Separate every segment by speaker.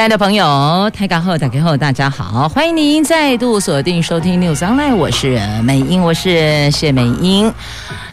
Speaker 1: 亲爱的朋友，台港后打开后，大家好，欢迎您再度锁定收听 News Online，我是美英，我是谢美英。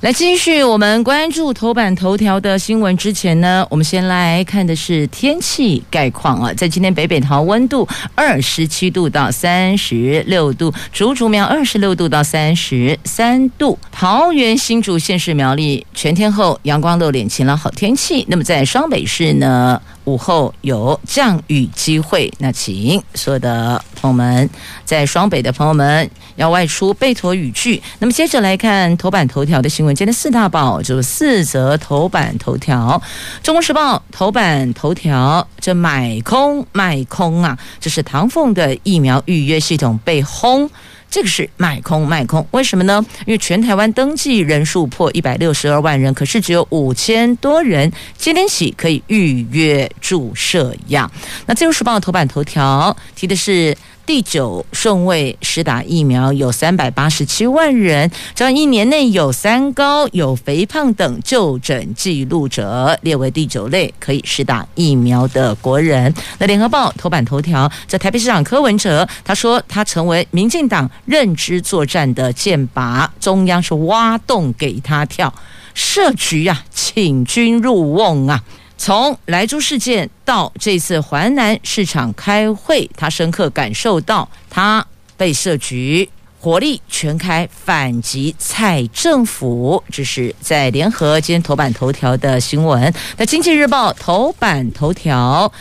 Speaker 1: 来继续我们关注头版头条的新闻之前呢，我们先来看的是天气概况啊，在今天北北桃温度二十七度到三十六度，竹竹苗二十六度到三十三度，桃园新竹县市苗栗全天候阳光露脸，晴朗好天气。那么在双北市呢，午后有降雨机会，那请所有的朋友们，在双北的朋友们要外出备妥雨具。那么接着来看头版头条的新闻，今天四大报就是四则头版头条。中国时报头版头条，这买空卖空啊，这是唐凤的疫苗预约系统被轰。这个是卖空卖空，为什么呢？因为全台湾登记人数破一百六十二万人，可是只有五千多人今天起可以预约注射样。那《自由时报》头版头条提的是。第九顺位施打疫苗有三百八十七万人，将一年内有三高、有肥胖等就诊记录者，列为第九类可以施打疫苗的国人。那联合报头版头条，在台北市长柯文哲，他说他成为民进党认知作战的箭靶，中央是挖洞给他跳，设局啊，请君入瓮啊。从莱猪事件到这次淮南市场开会，他深刻感受到他被设局，火力全开反击蔡政府。这是在联合今天头版头条的新闻。那经济日报头版头条。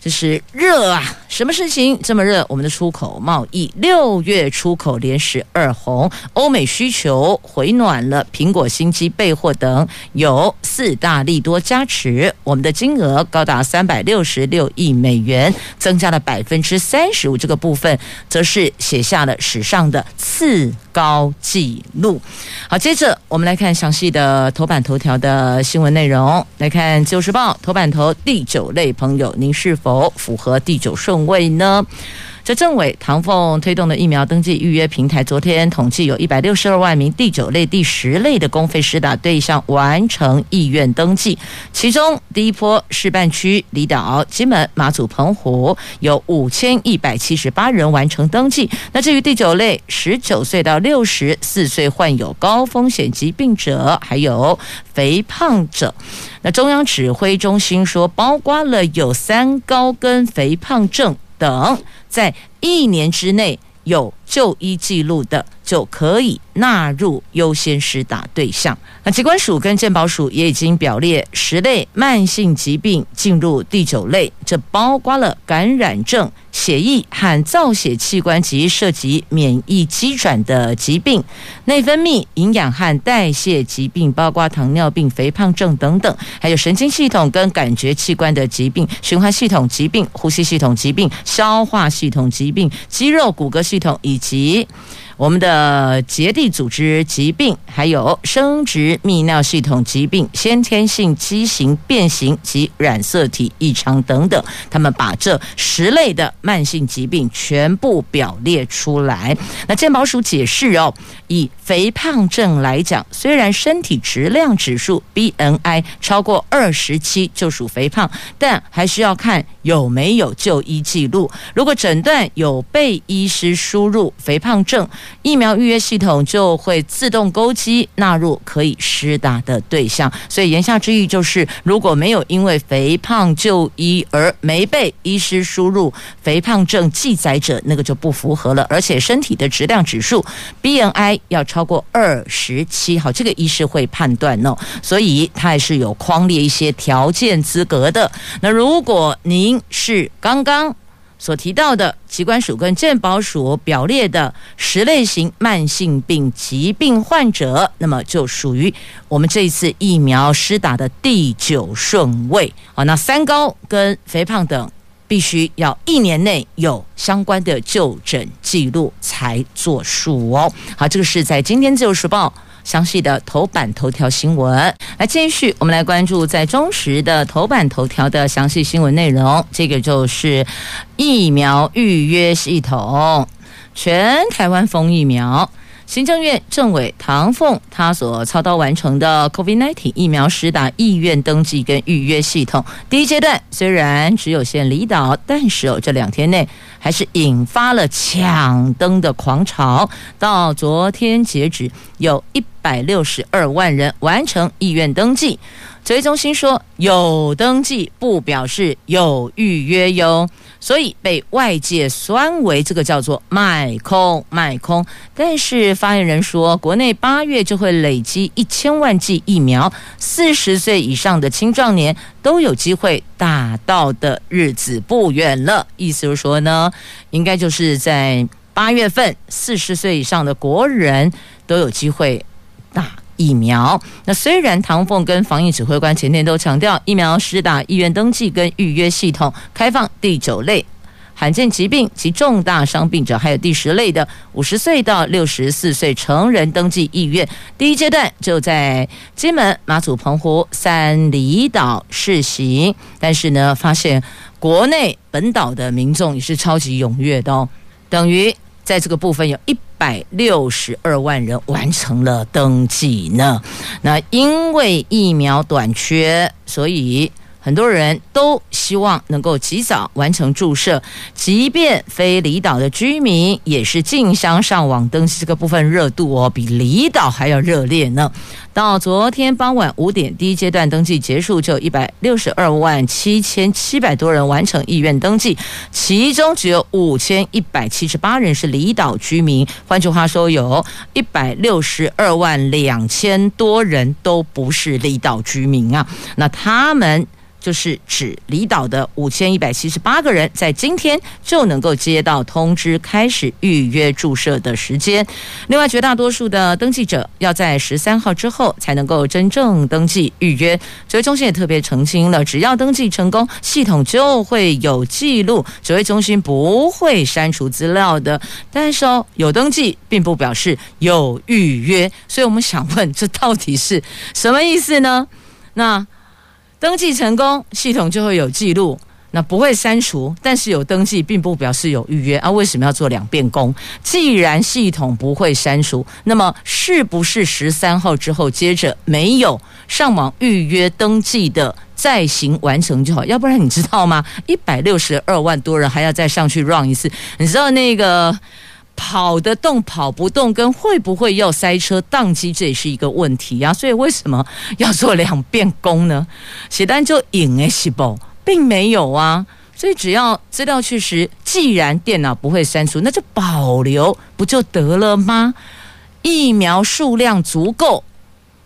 Speaker 1: 这是热啊！什么事情这么热？我们的出口贸易六月出口连十二红，欧美需求回暖了，苹果新机备货等有四大利多加持，我们的金额高达三百六十六亿美元，增加了百分之三十五。这个部分则是写下了史上的次高纪录。好，接着我们来看详细的头版头条的新闻内容。来看《旧时报》头版头第九类朋友，您是否？符合第九顺位呢？这政委唐凤推动的疫苗登记预约平台，昨天统计有一百六十二万名第九类、第十类的公费施打对象完成意愿登记，其中第一波示范区离岛、金门、马祖、澎湖有五千一百七十八人完成登记。那至于第九类，十九岁到六十四岁患有高风险疾病者，还有肥胖者，那中央指挥中心说，包括了有三高跟肥胖症等。在一年之内有就医记录的，就可以纳入优先施打对象。那疾管署跟健保署也已经表列十类慢性疾病进入第九类，这包括了感染症、血液和造血器官及涉及免疫机转的疾病、内分泌、营养和代谢疾病，包括糖尿病、肥胖症等等，还有神经系统跟感觉器官的疾病、循环系统疾病、呼吸系统疾病、消化系统疾病、肌肉骨骼系统以及。我们的结缔组织疾病，还有生殖泌尿系统疾病、先天性畸形变形及染色体异常等等，他们把这十类的慢性疾病全部表列出来。那健保署解释哦，以肥胖症来讲，虽然身体质量指数 BNI 超过二十七就属肥胖，但还需要看有没有就医记录。如果诊断有被医师输入肥胖症，疫苗预约系统就会自动勾稽纳入可以施打的对象，所以言下之意就是，如果没有因为肥胖就医而没被医师输入肥胖症记载者，那个就不符合了。而且身体的质量指数 BNI 要超过二十七，好，这个医师会判断哦，所以他也是有框列一些条件资格的。那如果您是刚刚。所提到的疾管署跟健保署表列的十类型慢性病疾病患者，那么就属于我们这一次疫苗施打的第九顺位。好，那三高跟肥胖等，必须要一年内有相关的就诊记录才作数哦。好，这个是在今天自由时报详细的头版头条新闻。来，继续我们来关注在中时的头版头条的详细新闻内容。这个就是疫苗预约系统，全台湾封疫苗。行政院政委唐凤他所操刀完成的 COVID-19 疫苗施打意愿登记跟预约系统，第一阶段虽然只有限离岛，但是哦，这两天内还是引发了抢登的狂潮。到昨天截止，有一百六十二万人完成意愿登记。指挥中心说，有登记不表示有预约哟，所以被外界酸为这个叫做卖空卖空。但是发言人说，国内八月就会累积一千万剂疫苗，四十岁以上的青壮年都有机会打到的日子不远了。意思是说呢，应该就是在八月份，四十岁以上的国人都有机会打。疫苗。那虽然唐凤跟防疫指挥官前天都强调，疫苗施打意愿登记跟预约系统开放第九类罕见疾病及重大伤病者，还有第十类的五十岁到六十四岁成人登记意愿。第一阶段就在金门、马祖、澎湖三离岛试行，但是呢，发现国内本岛的民众也是超级踊跃的哦，等于。在这个部分，有一百六十二万人完成了登记呢。那因为疫苗短缺，所以。很多人都希望能够及早完成注射，即便非离岛的居民也是竞相上网登记，这个部分热度哦比离岛还要热烈呢。到昨天傍晚五点，第一阶段登记结束，就一百六十二万七千七百多人完成意愿登记，其中只有五千一百七十八人是离岛居民。换句话说，有一百六十二万两千多人都不是离岛居民啊。那他们。就是指离岛的五千一百七十八个人，在今天就能够接到通知，开始预约注射的时间。另外，绝大多数的登记者要在十三号之后才能够真正登记预约。指挥中心也特别澄清了，只要登记成功，系统就会有记录，指挥中心不会删除资料的。但是哦，有登记并不表示有预约，所以我们想问，这到底是什么意思呢？那？登记成功，系统就会有记录，那不会删除。但是有登记，并不表示有预约啊？为什么要做两遍工？既然系统不会删除，那么是不是十三号之后，接着没有上网预约登记的再行完成就好？要不然你知道吗？一百六十二万多人还要再上去 run 一次，你知道那个？跑得动跑不动，跟会不会要塞车宕机，这也是一个问题啊。所以为什么要做两遍工呢？写单就赢哎，是不，并没有啊。所以只要资料确实，既然电脑不会删除，那就保留不就得了吗？疫苗数量足够，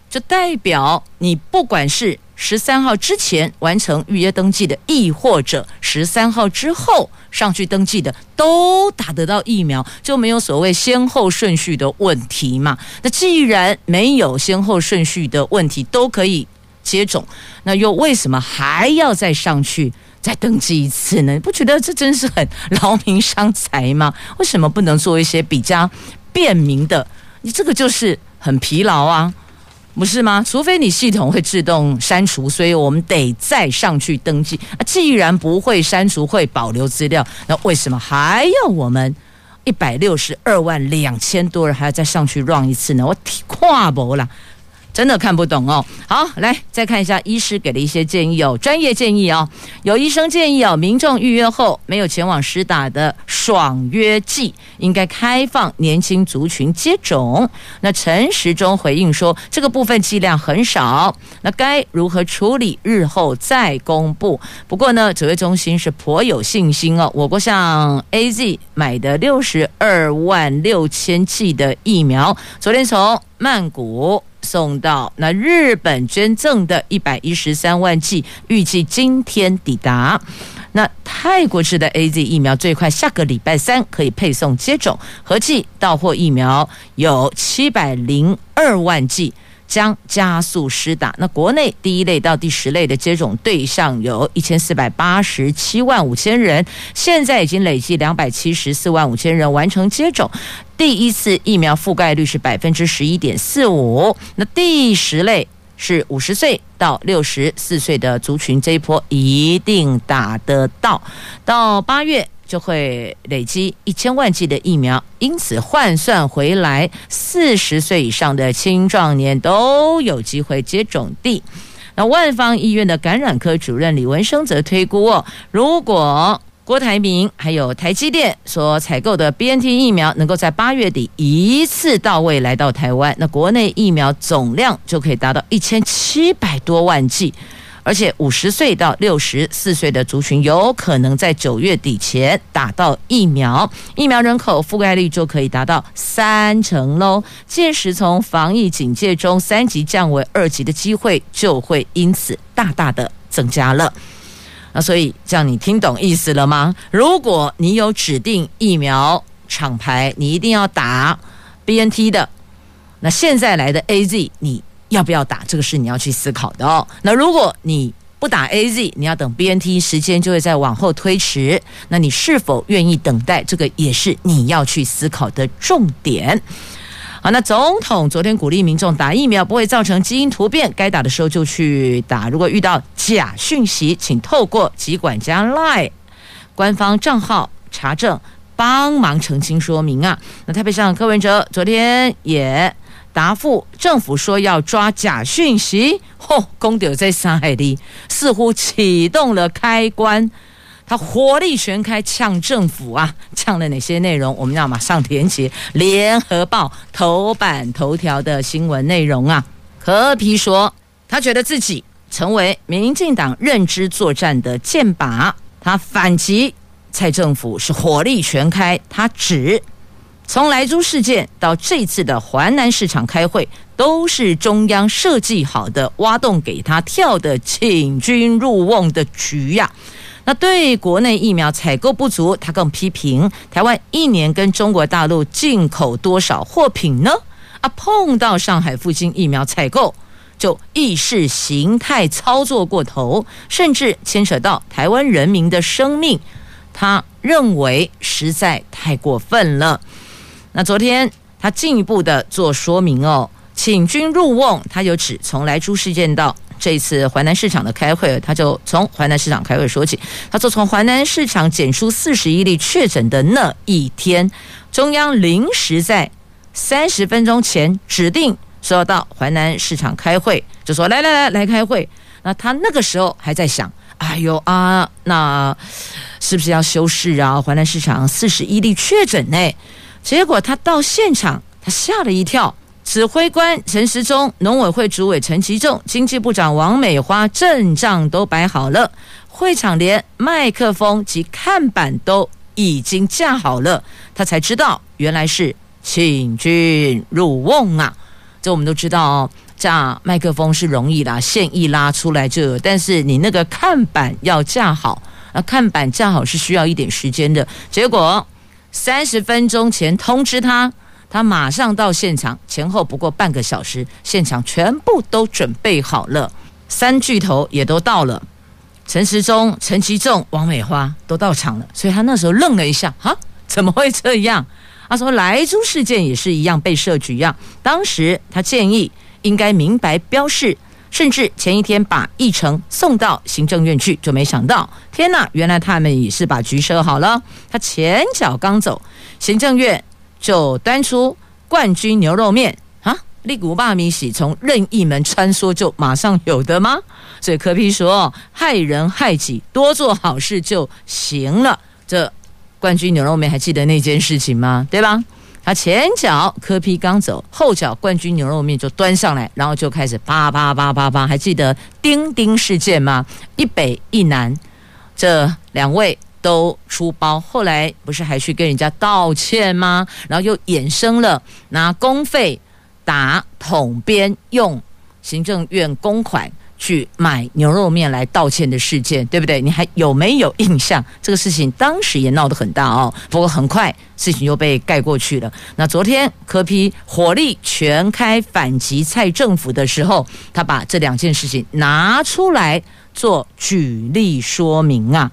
Speaker 1: 就代表你不管是。十三号之前完成预约登记的，亦或者十三号之后上去登记的，都打得到疫苗，就没有所谓先后顺序的问题嘛？那既然没有先后顺序的问题，都可以接种，那又为什么还要再上去再登记一次呢？不觉得这真是很劳民伤财吗？为什么不能做一些比较便民的？你这个就是很疲劳啊。不是吗？除非你系统会自动删除，所以我们得再上去登记。啊，既然不会删除，会保留资料，那为什么还要我们一百六十二万两千多人还要再上去 run 一次呢？我提跨博了。真的看不懂哦。好，来再看一下医师给的一些建议哦，专业建议哦。有医生建议哦，民众预约后没有前往施打的爽约剂，应该开放年轻族群接种。那陈时中回应说，这个部分剂量很少，那该如何处理，日后再公布。不过呢，指挥中心是颇有信心哦。我国向 AZ 买的六十二万六千剂的疫苗，昨天从曼谷。送到那日本捐赠的一百一十三万剂，预计今天抵达。那泰国制的 AZ 疫苗最快下个礼拜三可以配送接种，合计到货疫苗有七百零二万剂。将加速施打。那国内第一类到第十类的接种对象有一千四百八十七万五千人，现在已经累计两百七十四万五千人完成接种。第一次疫苗覆盖率是百分之十一点四五。那第十类是五十岁到六十四岁的族群，这一波一定打得到。到八月。就会累积一千万剂的疫苗，因此换算回来，四十岁以上的青壮年都有机会接种地。那万芳医院的感染科主任李文生则推估，如果郭台铭还有台积电所采购的 BNT 疫苗能够在八月底一次到位来到台湾，那国内疫苗总量就可以达到一千七百多万剂。而且五十岁到六十四岁的族群有可能在九月底前打到疫苗，疫苗人口覆盖率就可以达到三成喽。届时从防疫警戒中三级降为二级的机会就会因此大大的增加了。那所以这样你听懂意思了吗？如果你有指定疫苗厂牌，你一定要打 BNT 的，那现在来的 AZ 你。要不要打？这个是你要去思考的哦。那如果你不打 AZ，你要等 BNT，时间就会再往后推迟。那你是否愿意等待？这个也是你要去思考的重点。好，那总统昨天鼓励民众打疫苗不会造成基因突变，该打的时候就去打。如果遇到假讯息，请透过疾管家 LINE 官方账号查证，帮忙澄清说明啊。那台北市长柯文哲昨天也。答复政府说要抓假讯息，嚯，公牛在上海的似乎启动了开关，他火力全开呛政府啊！呛了哪些内容？我们要马上填写联合报头版头条的新闻内容啊！柯皮说，他觉得自己成为民进党认知作战的箭靶，他反击蔡政府是火力全开，他指。从莱猪事件到这次的华南市场开会，都是中央设计好的挖洞给他跳的请君入瓮的局呀。那对国内疫苗采购不足，他更批评台湾一年跟中国大陆进口多少货品呢？啊，碰到上海复星疫苗采购，就意识形态操作过头，甚至牵扯到台湾人民的生命，他认为实在太过分了。那昨天他进一步的做说明哦，请君入瓮，他有指从来猪事件到这次淮南市场的开会，他就从淮南市场开会说起。他说，从淮南市场检出四十一例确诊的那一天，中央临时在三十分钟前指定说要到淮南市场开会，就说来来来来开会。那他那个时候还在想，哎呦啊，那是不是要休市啊？淮南市场四十一例确诊呢？结果他到现场，他吓了一跳。指挥官陈时中、农委会主委陈其仲、经济部长王美花阵仗都摆好了，会场连麦克风及看板都已经架好了。他才知道，原来是请君入瓮啊！这我们都知道哦，架麦克风是容易啦，线一拉出来就有。但是你那个看板要架好，那看板架好是需要一点时间的。结果。三十分钟前通知他，他马上到现场，前后不过半个小时，现场全部都准备好了，三巨头也都到了，陈时中、陈其仲、王美花都到场了，所以他那时候愣了一下，哈，怎么会这样？他说莱猪事件也是一样被设局啊，当时他建议应该明白标示。甚至前一天把议程送到行政院去，就没想到，天哪！原来他们也是把局设好了。他前脚刚走，行政院就端出冠军牛肉面啊！利古巴米喜从任意门穿梭，就马上有的吗？所以柯皮说，害人害己，多做好事就行了。这冠军牛肉面还记得那件事情吗？对吧？他前脚柯皮刚走，后脚冠军牛肉面就端上来，然后就开始啪啪啪啪啪。还记得丁丁事件吗？一北一南这两位都出包，后来不是还去跟人家道歉吗？然后又衍生了拿公费打统编，用行政院公款去买牛肉面来道歉的事件，对不对？你还有没有印象？这个事情当时也闹得很大哦。不过很快事情又被盖过去了。那昨天柯批火力全开反击蔡政府的时候，他把这两件事情拿出来做举例说明啊。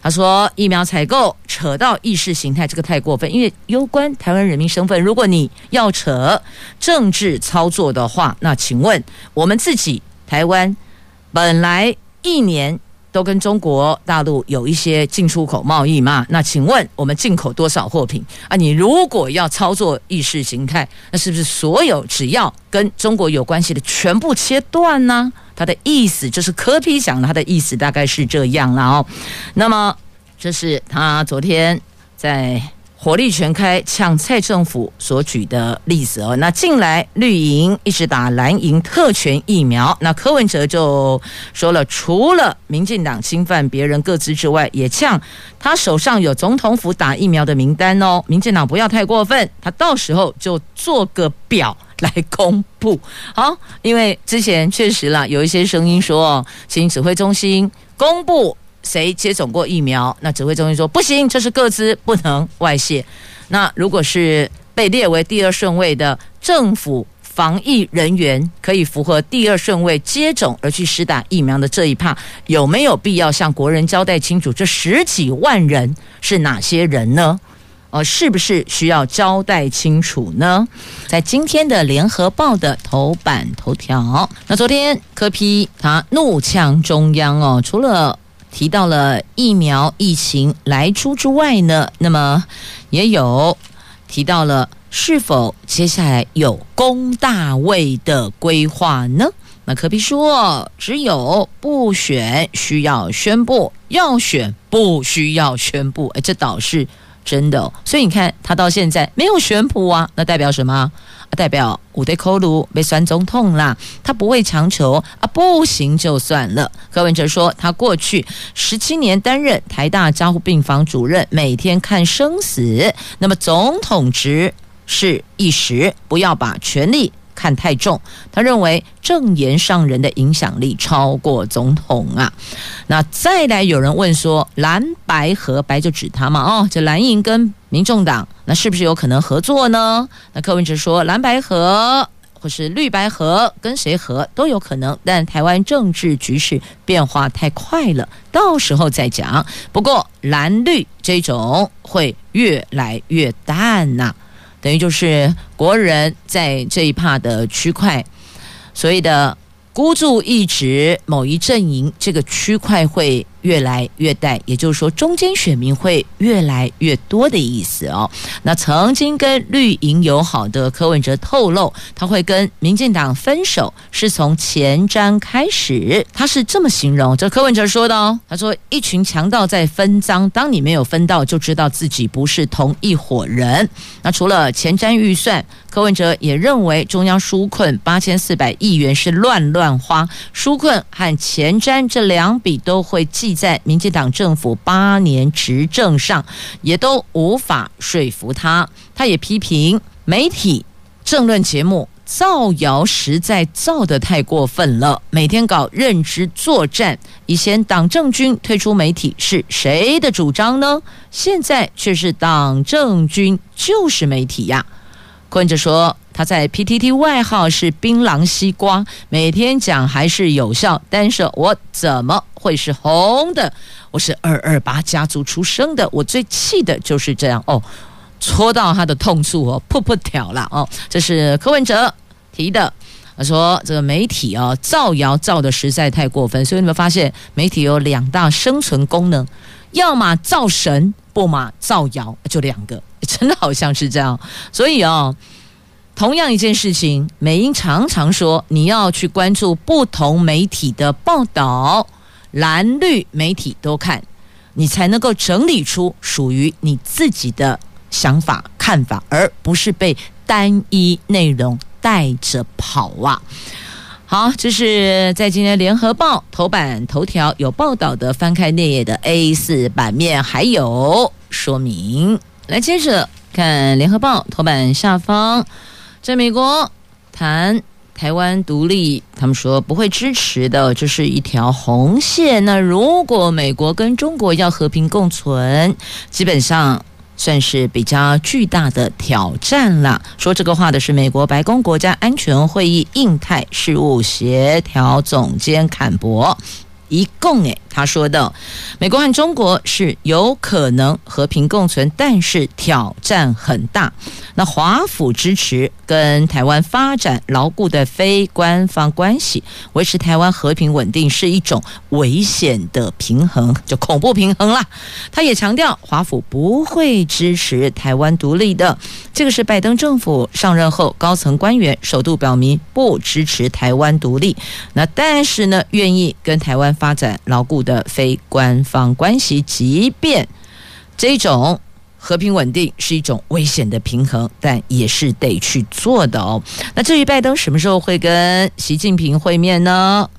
Speaker 1: 他说疫苗采购扯到意识形态，这个太过分，因为攸关台湾人民身份。如果你要扯政治操作的话，那请问我们自己台湾本来一年都跟中国大陆有一些进出口贸易嘛？那请问我们进口多少货品啊？你如果要操作意识形态，那是不是所有只要跟中国有关系的全部切断呢？他的意思就是柯 P 讲，他的意思大概是这样了哦。那么，这是他昨天在火力全开抢蔡政府所举的例子哦。那近来绿营一直打蓝营特权疫苗，那柯文哲就说了，除了民进党侵犯别人个资之外，也呛他手上有总统府打疫苗的名单哦。民进党不要太过分，他到时候就做个表。来公布好，因为之前确实啦，有一些声音说，请指挥中心公布谁接种过疫苗。那指挥中心说不行，这是个资，不能外泄。那如果是被列为第二顺位的政府防疫人员，可以符合第二顺位接种而去施打疫苗的这一趴，有没有必要向国人交代清楚？这十几万人是哪些人呢？哦，是不是需要交代清楚呢？在今天的联合报的头版头条，那昨天柯批他怒呛中央哦，除了提到了疫苗疫情来猪之外呢，那么也有提到了是否接下来有攻大位的规划呢？那可比说，只有不选需要宣布，要选不需要宣布，哎，这倒是。真的，所以你看，他到现在没有选普啊，那代表什么？代表五队扣路被选总统啦，他不会强求啊，不行就算了。柯文哲说，他过去十七年担任台大加护病房主任，每天看生死，那么总统职是一时，不要把权力。看太重，他认为正言上人的影响力超过总统啊。那再来有人问说，蓝白合，白就指他嘛？哦，这蓝营跟民众党，那是不是有可能合作呢？那柯文哲说，蓝白合或是绿白合，跟谁合都有可能，但台湾政治局势变化太快了，到时候再讲。不过蓝绿这种会越来越淡呐、等于就是国人在这一帕的区块，所谓的孤注一掷某一阵营，这个区块会越来越淡，也就是说，中间选民会越来越多的意思哦。那曾经跟绿营友好的柯文哲透露，他会跟民进党分手，是从前瞻开始。他是这么形容，这柯文哲说的哦。他说：“一群强盗在分赃，当你没有分到，就知道自己不是同一伙人。”那除了前瞻预算，柯文哲也认为中央纾困八千四百亿元是乱乱花，纾困和前瞻这两笔都会记在民进党政府八年执政上，也都无法说服他。他也批评媒体政论节目造谣，实在造得太过分了。每天搞认知作战，以前党政军退出媒体是谁的主张呢？现在却是党政军就是媒体呀。坤着说。他在 PTT 外号是槟榔西瓜，每天讲还是有效，但是我怎么会是红的？我是二二八家族出生的，我最气的就是这样哦，戳到他的痛处哦，噗噗跳了哦，这是柯文哲提的，他说这个媒体、哦、造谣造的实在太过分，所以你们发现媒体有两大生存功能，要么造神，不嘛造谣，就两个，真的好像是这样，所以哦。同样一件事情，美英常常说，你要去关注不同媒体的报道，蓝绿媒体都看，你才能够整理出属于你自己的想法看法，而不是被单一内容带着跑啊。好，这是在今天联合报头版头条有报道的，翻开内页的 A4 版面还有说明。来，接着看联合报头版下方。在美国谈台湾独立，他们说不会支持的，这是一条红线。那如果美国跟中国要和平共存，基本上算是比较巨大的挑战了。说这个话的是美国白宫国家安全会议印太事务协调总监坎伯。一共诶，他说的，美国和中国是有可能和平共存，但是挑战很大。那华府支持跟台湾发展牢固的非官方关系，维持台湾和平稳定是一种危险的平衡，就恐怖平衡啦。他也强调，华府不会支持台湾独立的。这个是拜登政府上任后高层官员首度表明不支持台湾独立。那但是呢，愿意跟台湾发展牢固的非官方关系，即便这种和平稳定是一种危险的平衡，但也是得去做的哦。那至于拜登什么时候会跟习近平会面呢？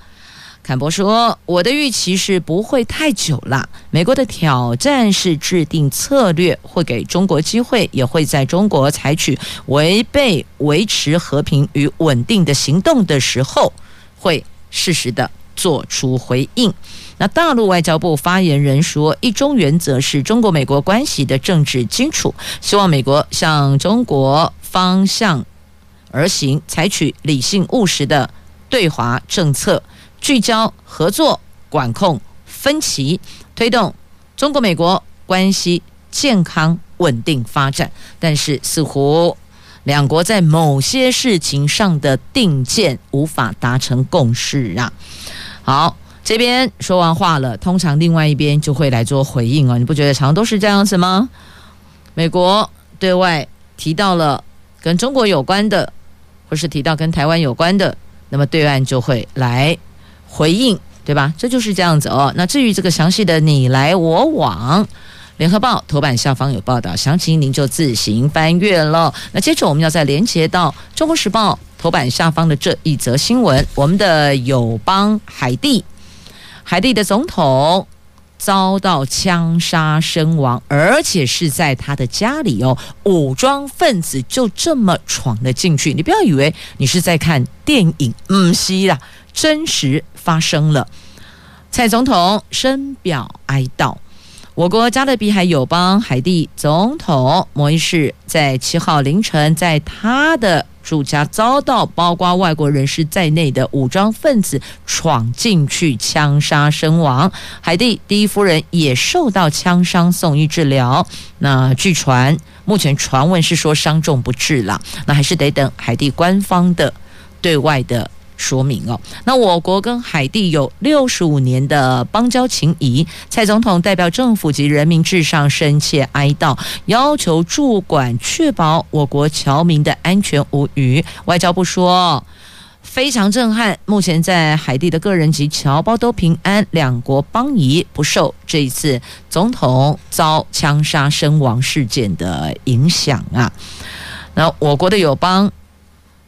Speaker 1: 坎伯说：“我的预期是不会太久了。美国的挑战是制定策略，会给中国机会，也会在中国采取违背维持和平与稳定的行动的时候，会适时的。”做出回应。那大陆外交部发言人说：“一中原则是中国美国关系的政治基础，希望美国向中国方向而行，采取理性务实的对华政策，聚焦合作，管控分歧，推动中国美国关系健康稳定发展。”但是似乎两国在某些事情上的定见无法达成共识啊。好，这边说完话了，通常另外一边就会来做回应哦。你不觉得常都是这样子吗？美国对外提到了跟中国有关的，或是提到跟台湾有关的，那么对岸就会来回应，对吧？这就是这样子哦。那至于这个详细的你来我往，联合报头版下方有报道，详情您就自行翻阅了。那接着我们要再连接到中国时报。头版下方的这一则新闻，我们的友邦海地，海地的总统遭到枪杀身亡，而且是在他的家里哦，武装分子就这么闯了进去。你不要以为你是在看电影，嗯，是啦，真实发生了。蔡总统深表哀悼。我国加勒比海友邦海地总统摩伊士在七号凌晨，在他的住家遭到包括外国人士在内的武装分子闯进去枪杀身亡，海地第一夫人也受到枪伤送医治疗。那据传，目前传闻是说伤重不治了，那还是得等海地官方的对外的。说明哦，那我国跟海地有六十五年的邦交情谊，蔡总统代表政府及人民致上深切哀悼，要求驻管确保我国侨民的安全无虞。外交部说非常震撼，目前在海地的个人及侨胞都平安，两国邦谊不受这一次总统遭枪杀身亡事件的影响啊。那我国的友邦。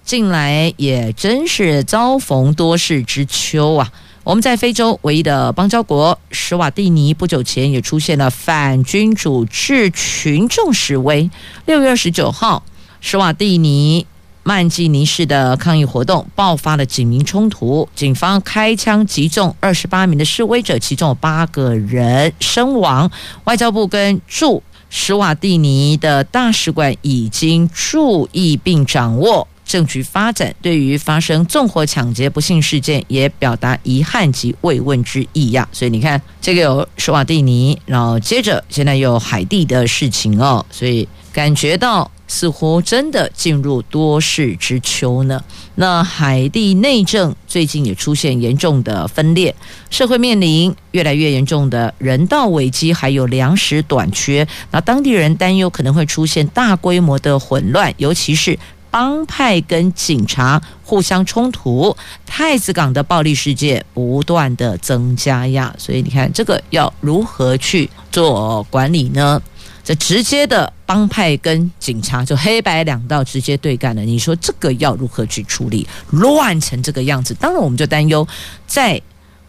Speaker 1: 近来也真是遭逢多事之秋啊！我们在非洲唯一的邦交国史瓦蒂尼，不久前也出现了反君主制群众示威。六月二十九号，史瓦蒂尼曼基尼市的抗议活动爆发了警民冲突，警方开枪击中二十八名的示威者，其中有八个人身亡。外交部跟驻史瓦蒂尼的大使馆已经注意并掌握。政局发展，对于发生纵火抢劫不幸事件也表达遗憾及慰问之意呀。所以你看，这个有史瓦蒂尼，然后接着现在有海地的事情哦，所以感觉到似乎真的进入多事之秋呢。那海地内政最近也出现严重的分裂，社会面临越来越严重的人道危机，还有粮食短缺。那当地人担忧可能会出现大规模的混乱，尤其是。帮派跟警察互相冲突，太子港的暴力事件不断的增加呀，所以你看这个要如何去做管理呢？这直接的帮派跟警察就黑白两道直接对干了，你说这个要如何去处理？乱成这个样子，当然我们就担忧在。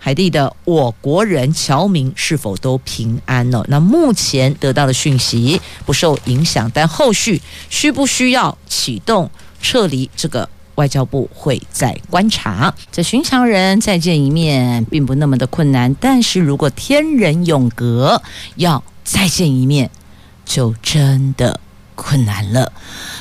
Speaker 1: 海地的我国人侨民是否都平安了？那目前得到的讯息不受影响，但后续需不需要启动撤离这个外交部会再观察。这寻常人再见一面并不那么的困难，但是如果天人永隔，要再见一面，就真的困难了。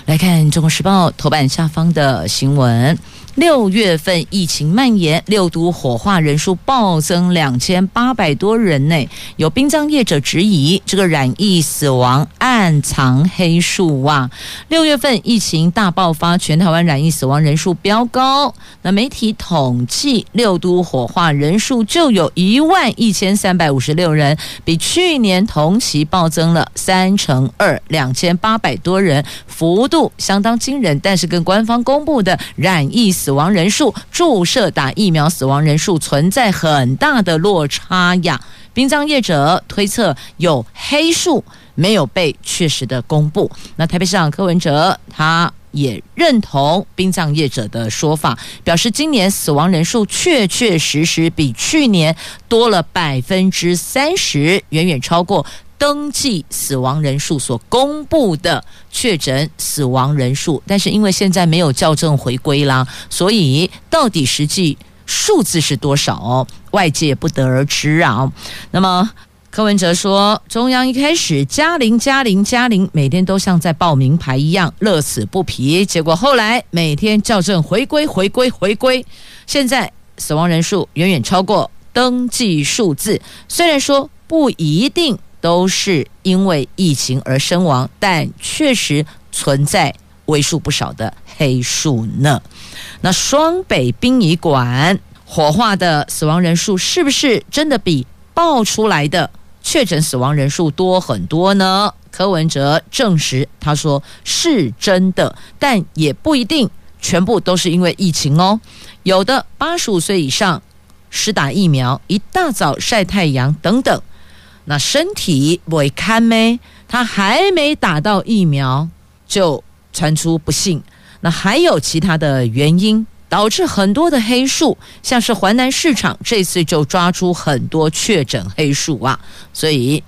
Speaker 1: 来看《中国时报》头版下方的新闻。六月份疫情蔓延，六都火化人数暴增两千八百多人呢，有殡葬业者质疑这个染疫死亡暗藏黑数啊！六月份疫情大爆发，全台湾染疫死亡人数飙高。那媒体统计，六都火化人数就有一万一千三百五十六人，比去年同期暴增了三成二，两千八百多人，幅度相当惊人。但是跟官方公布的染疫死死亡人数、注射打疫苗死亡人数存在很大的落差呀！殡葬业者推测有黑数没有被确实的公布。那台北市长柯文哲他也认同殡葬业者的说法，表示今年死亡人数确确实实比去年多了百分之三十，远远超过。登记死亡人数所公布的确诊死亡人数，但是因为现在没有校正回归啦，所以到底实际数字是多少，哦外界不得而知啊。那么柯文哲说，中央一开始加零加零加零，每天都像在报名牌一样乐此不疲，结果后来每天校正回归回归回归，现在死亡人数远远超过登记数字，虽然说不一定。都是因为疫情而身亡，但确实存在为数不少的黑数呢。那双北殡仪馆火化的死亡人数是不是真的比爆出来的确诊死亡人数多很多呢？柯文哲证实，他说是真的，但也不一定全部都是因为疫情哦。有的八十五岁以上施打疫苗，一大早晒太阳等等。那身体不会堪没？他还没打到疫苗，就传出不幸。那还有其他的原因导致很多的黑数，像是淮南市场这次就抓出很多确诊黑数啊。所以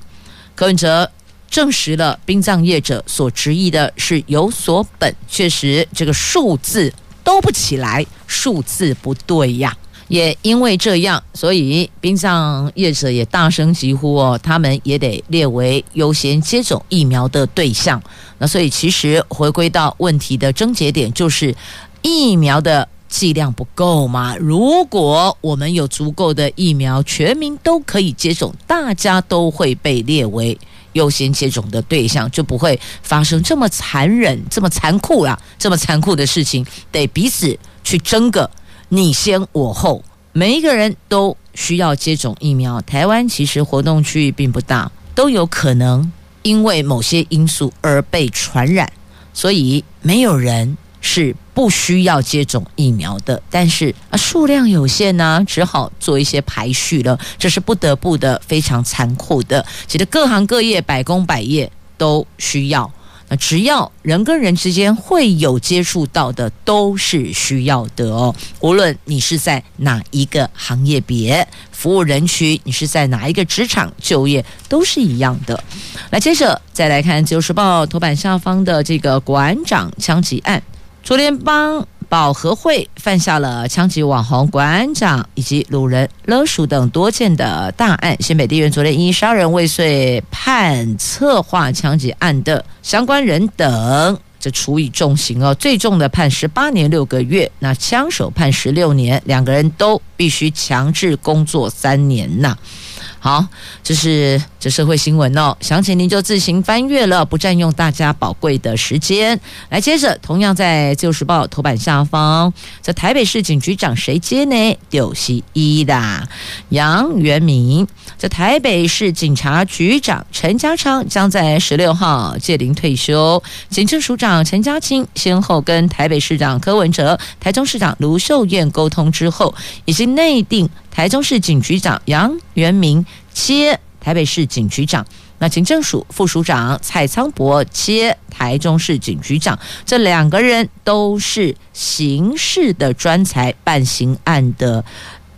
Speaker 1: 柯文哲证实了殡葬业者所质疑的是有所本，确实这个数字都不起来，数字不对呀。也因为这样，所以殡葬业者也大声疾呼哦，他们也得列为优先接种疫苗的对象。那所以其实回归到问题的症结点，就是疫苗的剂量不够嘛。如果我们有足够的疫苗，全民都可以接种，大家都会被列为优先接种的对象，就不会发生这么残忍、这么残酷啦，这么残酷的事情，得彼此去争个。你先我后，每一个人都需要接种疫苗。台湾其实活动区域并不大，都有可能因为某些因素而被传染，所以没有人是不需要接种疫苗的。但是啊，数量有限呢、啊，只好做一些排序了，这是不得不的，非常残酷的。其实各行各业百工百业都需要。那只要人跟人之间会有接触到的，都是需要的哦。无论你是在哪一个行业别服务人群，你是在哪一个职场就业，都是一样的。来，接着再来看《自由时报》头版下方的这个馆长枪击案，昨天帮。保和会犯下了枪击网红馆长以及路人勒赎等多件的大案，新北地院昨天因杀人未遂判策划枪击案的相关人等，这处以重刑哦，最重的判十八年六个月，那枪手判十六年，两个人都必须强制工作三年呐。好，这是这社会新闻哦，详情您就自行翻阅了，不占用大家宝贵的时间。来，接着同样在《自由时报》头版下方，这台北市警局长谁接呢？就是一的杨元明。这台北市警察局长陈家昌将在十六号届龄退休，警政署长陈家青先后跟台北市长柯文哲、台中市长卢秀燕沟通之后，已经内定。台中市警局长杨元明接台北市警局长，那警政署副署长蔡仓博接台中市警局长，这两个人都是刑事的专才，办刑案的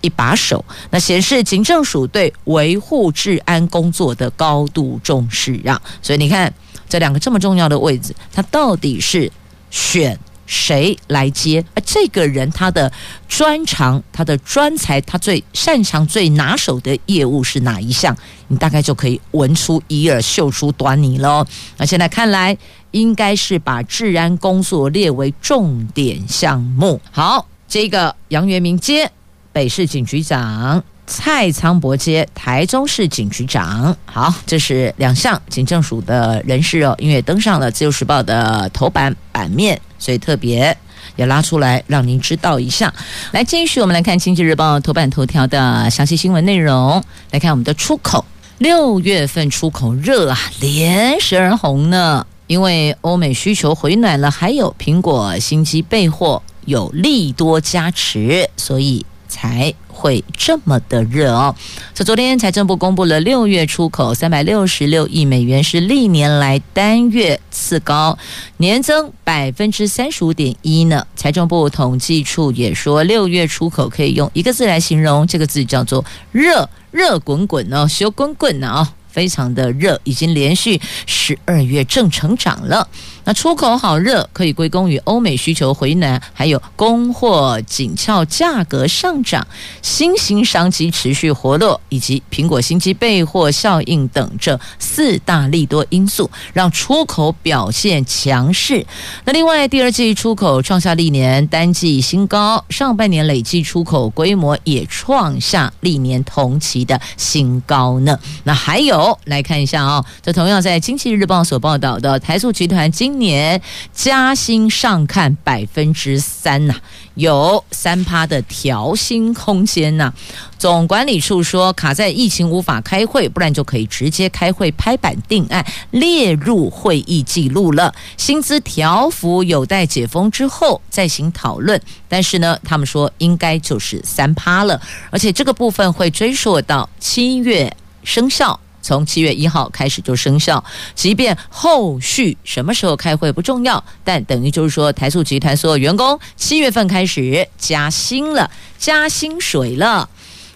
Speaker 1: 一把手，那显示警政署对维护治安工作的高度重视啊。所以你看，这两个这么重要的位置，他到底是选谁来接？而这个人他的专长、他的专才、他最擅长、最拿手的业务是哪一项？你大概就可以闻出一二、嗅出端倪喽。那现在看来，应该是把治安工作列为重点项目。好，这个杨元明接北市警局长。蔡昌博接台中市警局长，好，这是两项警政署的人士哦，因为登上了《自由时报》的头版版面，所以特别也拉出来让您知道一下。来，继续我们来看《经济日报》头版头条的详细新闻内容。来看我们的出口，六月份出口热啊，连十而红呢，因为欧美需求回暖了，还有苹果新机备货有利多加持，所以才。会这么的热哦！所以昨天，财政部公布了六月出口三百六十六亿美元，是历年来单月次高，年增百分之三十五点一呢。财政部统计处也说，六月出口可以用一个字来形容，这个字叫做热，热滚滚哦，修滚滚呢啊！非常的热，已经连续十二月正成长了。那出口好热，可以归功于欧美需求回暖，还有供货紧俏、价格上涨、新兴商机持续活络，以及苹果新机备货效应等这四大利多因素，让出口表现强势。那另外，第二季出口创下历年单季新高，上半年累计出口规模也创下历年同期的新高呢。那还有来看一下啊、这同样在《经济日报》所报道的台塑集团今今年加薪上看百分之三呐，有三趴的调薪空间呐。总管理处说，卡在疫情无法开会，不然就可以直接开会拍板定案，列入会议记录了。薪资调幅有待解封之后再行讨论，但是呢，他们说应该就是三趴了，而且这个部分会追溯到七月生效。从七月一号开始就生效，即便后续什么时候开会不重要，但等于就是说，台塑集团所有员工七月份开始加薪了，加薪水了。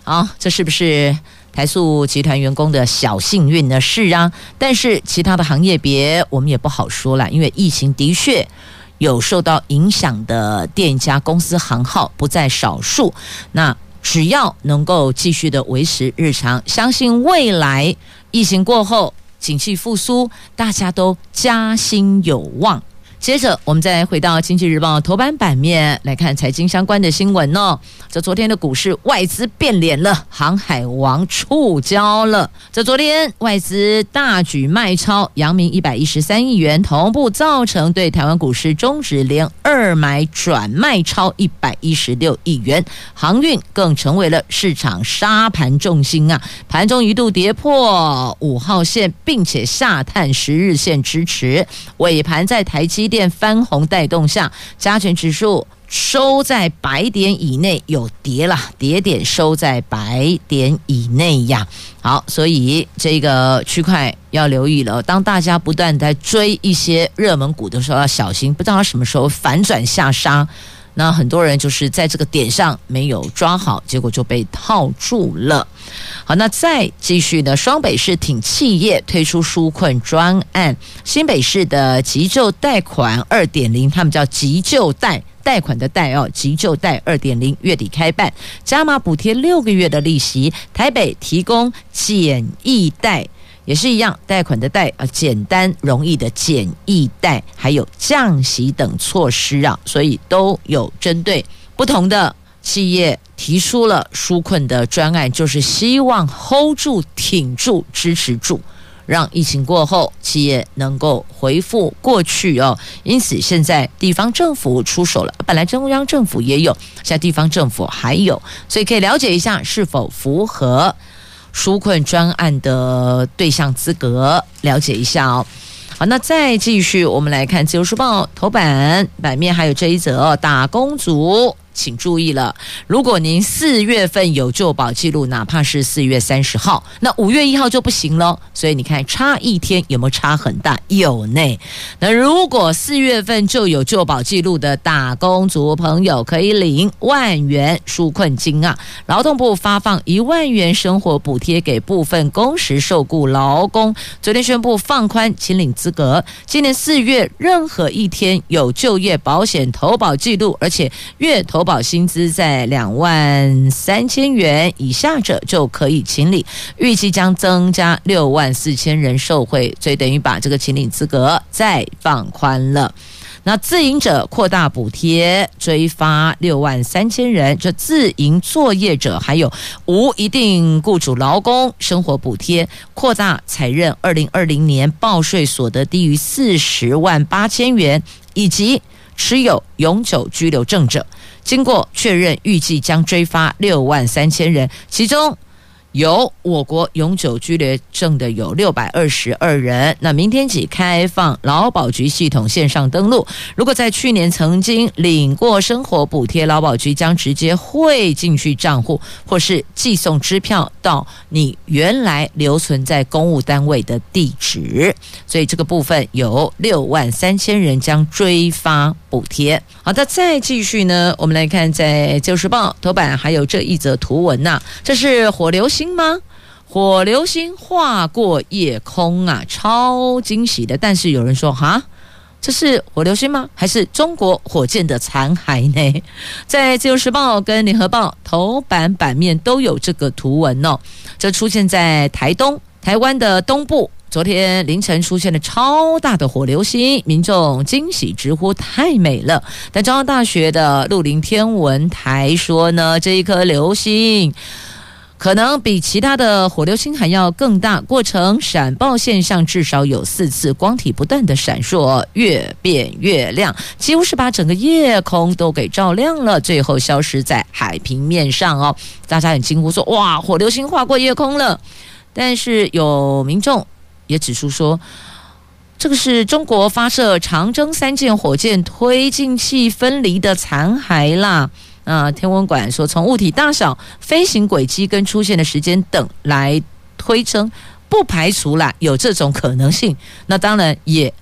Speaker 1: 好，这是不是台塑集团员工的小幸运呢？是啊，但是其他的行业别我们也不好说了，因为疫情的确有受到影响的店家公司行号不在少数。那只要能够继续的维持日常，相信未来疫情过后，景气复苏，大家都加薪有望。接着，我们再回到《经济日报》头版版面来看财经相关的新闻哦。这昨天的股市外资变脸了，航海王触礁了。这昨天外资大举卖超阳明一百一十三亿元，同步造成对台湾股市终止连二买转卖超一百一十六亿元，航运更成为了市场杀盘重心啊！盘中一度跌破五号线，并且下探十日线支持，尾盘在台积电。翻红带动下，加权指数收在百点以内，有跌了，跌点收在百点以内呀。好，所以这个区块要留意了。当大家不断在追一些热门股的时候，要小心，不知道它什么时候反转下杀。那很多人就是在这个点上没有抓好，结果就被套住了。好，那再继续呢？双北市挺企业推出纾困专案，新北市的急救贷款二点零，他们叫急救贷贷款的贷哦，急救贷二点零月底开办，加码补贴六个月的利息。台北提供简易贷。也是一样，贷款的贷啊，简单容易的简易贷，还有降息等措施啊，所以都有针对不同的企业提出了纾困的专案，就是希望 hold 住、挺住、支持住，让疫情过后企业能够恢复过去哦。因此，现在地方政府出手了，本来中央政府也有，现在地方政府还有，所以可以了解一下是否符合。纾困专案的对象资格，了解一下哦。好，那再继续，我们来看《自由时报》头版版面，还有这一则：打工族请注意了，如果您四月份有就保记录，哪怕是四月三十号，那五月一号就不行了。所以你看，差一天有没有差很大？有呢。那如果四月份就有就保记录的打工族朋友，可以领万元纾困金啊！劳动部发放一万元生活补贴给部分工时受雇劳工。昨天宣布放宽请领资格，今年四月任何一天有就业保险投保记录，而且月投保薪资在两万三千元以下者就可以请领，预计将增加六万四千人受惠，所以等于把这个请领资格再放宽了。那自营者扩大补贴，追发六万三千人，这自营作业者还有无一定雇主劳工生活补贴扩大采认二零二零年报税所得低于四十万八千元，以及持有永久居留证者，经过确认，预计将追发六万三千人，其中。有我国永久居留证的有六百二十二人。那明天起开放劳保局系统线上登录。如果在去年曾经领过生活补贴，劳保局将直接汇进去账户，或是寄送支票到你原来留存在公务单位的地址。所以这个部分有六万三千人将追发补贴。好的，再继续呢，我们来看在《旧时报》头版还有这一则图文呐、这是火流星。吗？火流星划过夜空啊，超惊喜的！但是有人说，哈，这是火流星吗？还是中国火箭的残骸呢？在《自由时报》跟《联合报》头版版面都有这个图文哦。这出现在台东、台湾的东部，昨天凌晨出现了超大的火流星，民众惊喜直呼太美了。但中央大学的鹿林天文台说呢，这一颗流星。可能比其他的火流星还要更大，过程闪爆现象至少有四次，光体不断的闪烁，越变越亮，几乎是把整个夜空都给照亮了，最后消失在海平面上哦。大家很惊呼说：“哇，火流星划过夜空了！”但是有民众也指出说，这个是中国发射长征三箭火箭推进器分离的残骸啦。啊，天文馆说，从物体大小、飞行轨迹跟出现的时间等来推称，不排除啦有这种可能性。那当然也。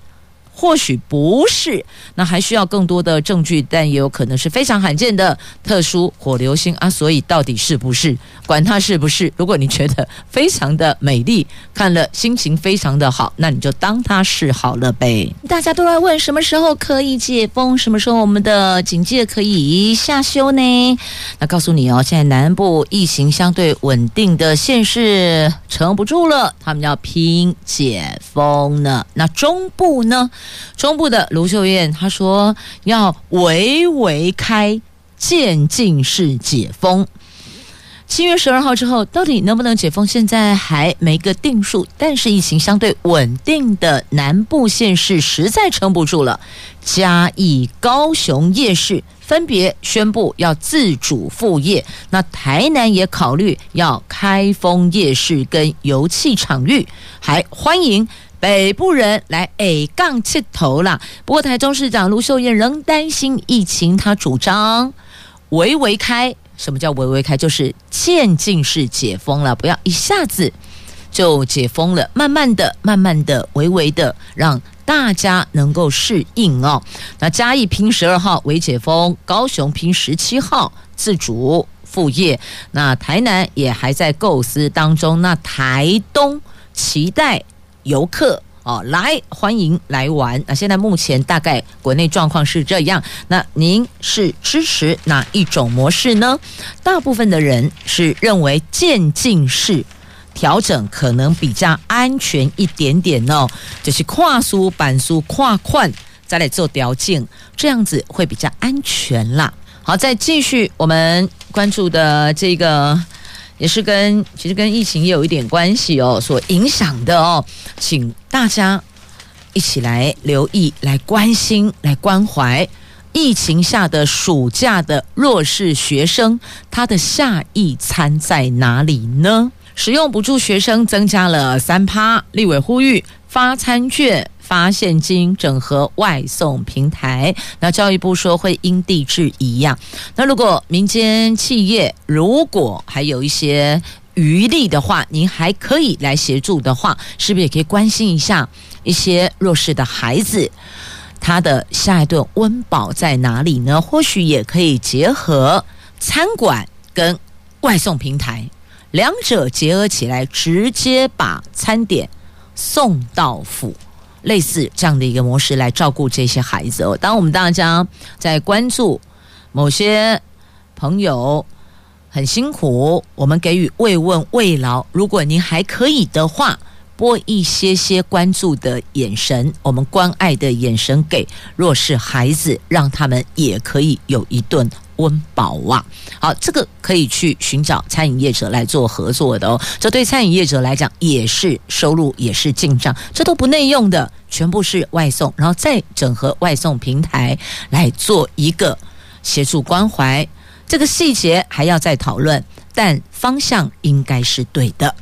Speaker 1: 或许不是，那还需要更多的证据，但也有可能是非常罕见的特殊火流星啊！所以到底是不是？管它是不是，如果你觉得非常的美丽，看了心情非常的好，那你就当它是好了呗。大家都来问什么时候可以解封，什么时候我们的警戒可以下修呢？那告诉你哦，现在南部疫情相对稳定的县市撑不住了，他们要拼解封呢。那中部呢？中部的卢秀燕她说要微微开，渐进式解封。七月十二号之后，到底能不能解封，现在还没个定数。但是疫情相对稳定的南部县市实在撑不住了，嘉义、高雄夜市分别宣布要自主复业。那台南也考虑要开封夜市跟油气场域，还欢迎。北部人来 A 杠气头了，不过台中市长卢秀燕仍担心疫情，她主张微微开。什么叫微微开？就是渐进式解封了，不要一下子就解封了，慢慢的、慢慢的、微微的，让大家能够适应哦。那嘉义拼十二号微解封，高雄拼十七号自主复业，那台南也还在构思当中，那台东期待。游客哦，来欢迎来玩。那现在目前大概国内状况是这样。那您是支持哪一种模式呢？大部分的人是认为渐进式调整可能比较安全一点点哦，就是跨苏板苏跨宽再来做调整，这样子会比较安全啦。好，再继续我们关注的这个。也是跟其实跟疫情也有一点关系哦，所影响的哦，请大家一起来留意、来关心、来关怀疫情下的暑假的弱势学生，他的下一餐在哪里呢？使用补助学生增加了三趴，立委呼吁发餐券发现金整合外送平台。那教育部说会因地制宜呀。那如果民间企业如果还有一些余力的话，您还可以来协助的话，是不是也可以关心一下一些弱势的孩子？他的下一顿温饱在哪里呢？或许也可以结合餐馆跟外送平台，两者结合起来，直接把餐点送到府，类似这样的一个模式来照顾这些孩子哦。当我们大家在关注某些朋友很辛苦，我们给予慰问慰劳，如果您还可以的话。拨一些些关注的眼神，我们关爱的眼神给弱势孩子，让他们也可以有一顿温饱啊！好，这个可以去寻找餐饮业者来做合作的哦。这对餐饮业者来讲也是收入，也是进账，这都不内用的，全部是外送，然后再整合外送平台来做一个协助关怀。这个细节还要再讨论，但方向应该是对的。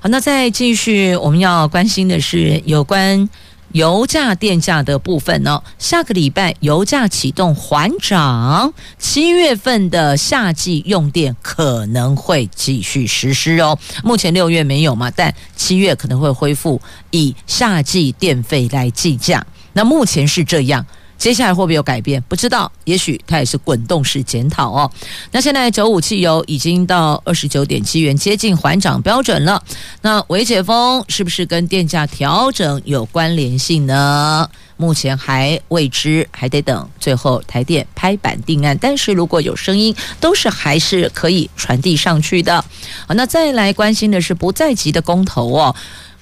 Speaker 1: 好，那再继续，我们要关心的是有关油价、电价的部分呢。下个礼拜油价启动缓涨，七月份的夏季用电可能会继续实施哦。目前六月没有嘛，但七月可能会恢复以夏季电费来计价。那目前是这样。接下来会不会有改变？不知道，也许它也是滚动式检讨哦。那现在九五汽油已经到二十九点七元，接近环涨标准了。那维解封是不是跟电价调整有关联性呢？目前还未知，还得等最后台电拍板定案。但是如果有声音，都是还是可以传递上去的。好，那再来关心的是不在籍的公投哦。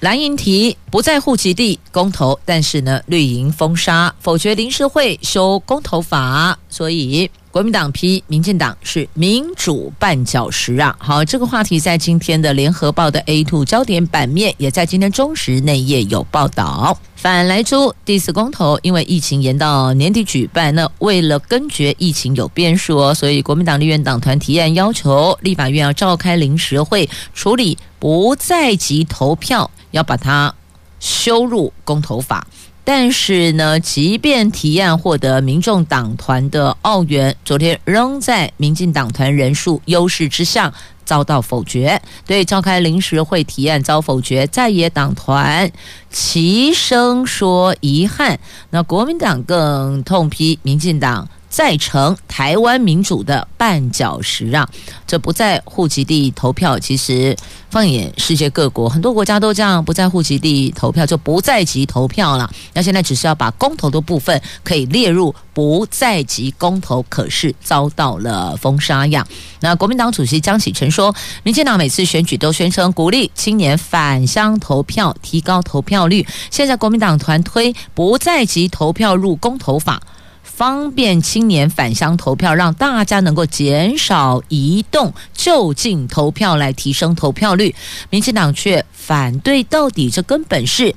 Speaker 1: 蓝营提不在户籍地公投，但是呢，绿营封杀否决临时会修公投法，所以国民党批民进党是民主绊脚石啊！好，这个话题在今天的联合报的 A two 焦点版面，也在今天中时内页有报道。反莱猪第四公投，因为疫情延到年底举办，那为了根绝疫情有变数哦，所以国民党立院党团提案要求立法院要召开临时会处理不在籍投票。要把它修入公投法，但是呢，即便提案获得民众党团的澳元，昨天仍在民进党团人数优势之下遭到否决。对召开临时会提案遭否决，在野党团齐声说遗憾。那国民党更痛批民进党。再成台湾民主的绊脚石啊！这不在户籍地投票，其实放眼世界各国，很多国家都这样，不在户籍地投票就不在籍投票了。那现在只是要把公投的部分可以列入不在籍公投，可是遭到了封杀呀。那国民党主席江启臣说，民进党每次选举都宣称鼓励青年返乡投票，提高投票率。现在国民党团推不在籍投票入公投法。方便青年返乡投票，让大家能够减少移动，就近投票来提升投票率。民进党却反对到底，这根本是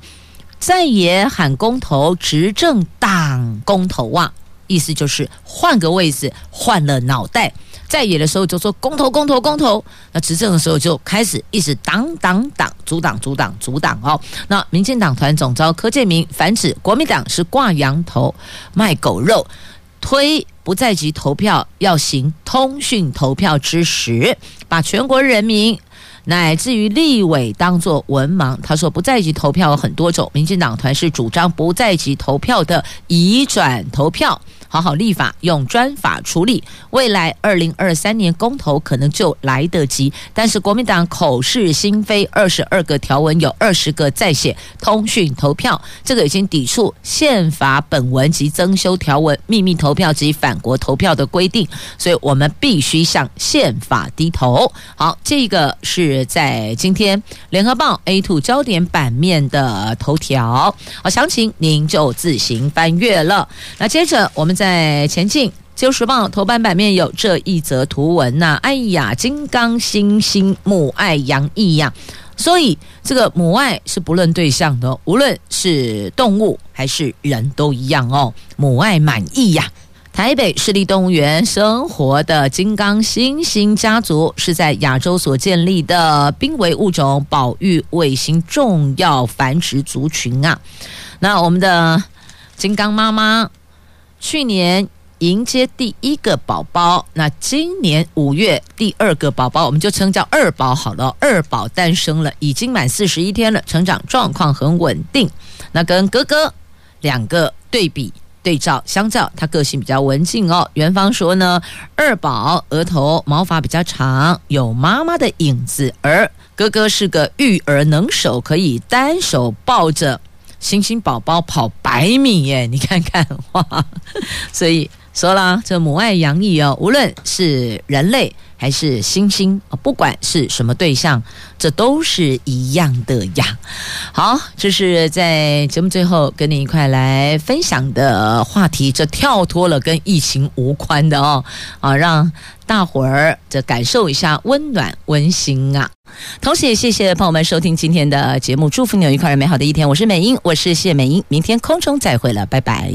Speaker 1: 在野喊公投，执政党公投啊！意思就是换个位置，换了脑袋。在野的时候就说公投公投公投，那执政的时候就开始一直挡挡挡，阻挡阻挡阻挡哦。那民进党团总召柯建铭反指国民党是挂羊头卖狗肉，推不在籍投票要行通讯投票之实，把全国人民乃至于立委当作文盲。他说不在籍投票有很多种，民进党团是主张不在籍投票的移转投票。好好立法，用专法处理。未来二零二三年公投可能就来得及，但是国民党口是心非，二十二个条文有二十个在写通讯投票，这个已经抵触宪法本文及增修条文、秘密投票及反国投票的规定，所以我们必须向宪法低头。好，这个是在今天联合报 A2 焦点版面的头条。好，详情您就自行翻阅了。那接着我们再。在前进，《自由时报》头版版面有这一则图文呐、哎呀，金刚猩猩母爱洋溢呀，所以这个母爱是不论对象的，无论是动物还是人都一样哦，母爱满溢呀。台北市立动物园生活的金刚猩猩家族是在亚洲所建立的濒危物种保育卫星重要繁殖族群啊。那我们的金刚妈妈去年迎接第一个宝宝，那今年五月第二个宝宝，我们就称叫二宝好了。二宝诞生了，已经满四十一天了，成长状况很稳定。那跟哥哥两个对比。对照相较，他个性比较文静哦。元芳说呢，二宝额头毛发比较长，有妈妈的影子，而哥哥是个育儿能手，可以单手抱着星星宝宝跑百米耶！你看看哇，所以说啦，这母爱洋溢哦，无论是人类。还是猩猩啊，不管是什么对象，这都是一样的呀。好，这是在节目最后跟你一块来分享的话题，这跳脱了跟疫情无关的哦，啊，让大伙儿这感受一下温暖温馨啊。同时也谢谢朋友们收听今天的节目，祝福你有一块美好的一天。我是美英，我是谢美英，明天空中再会了，拜拜。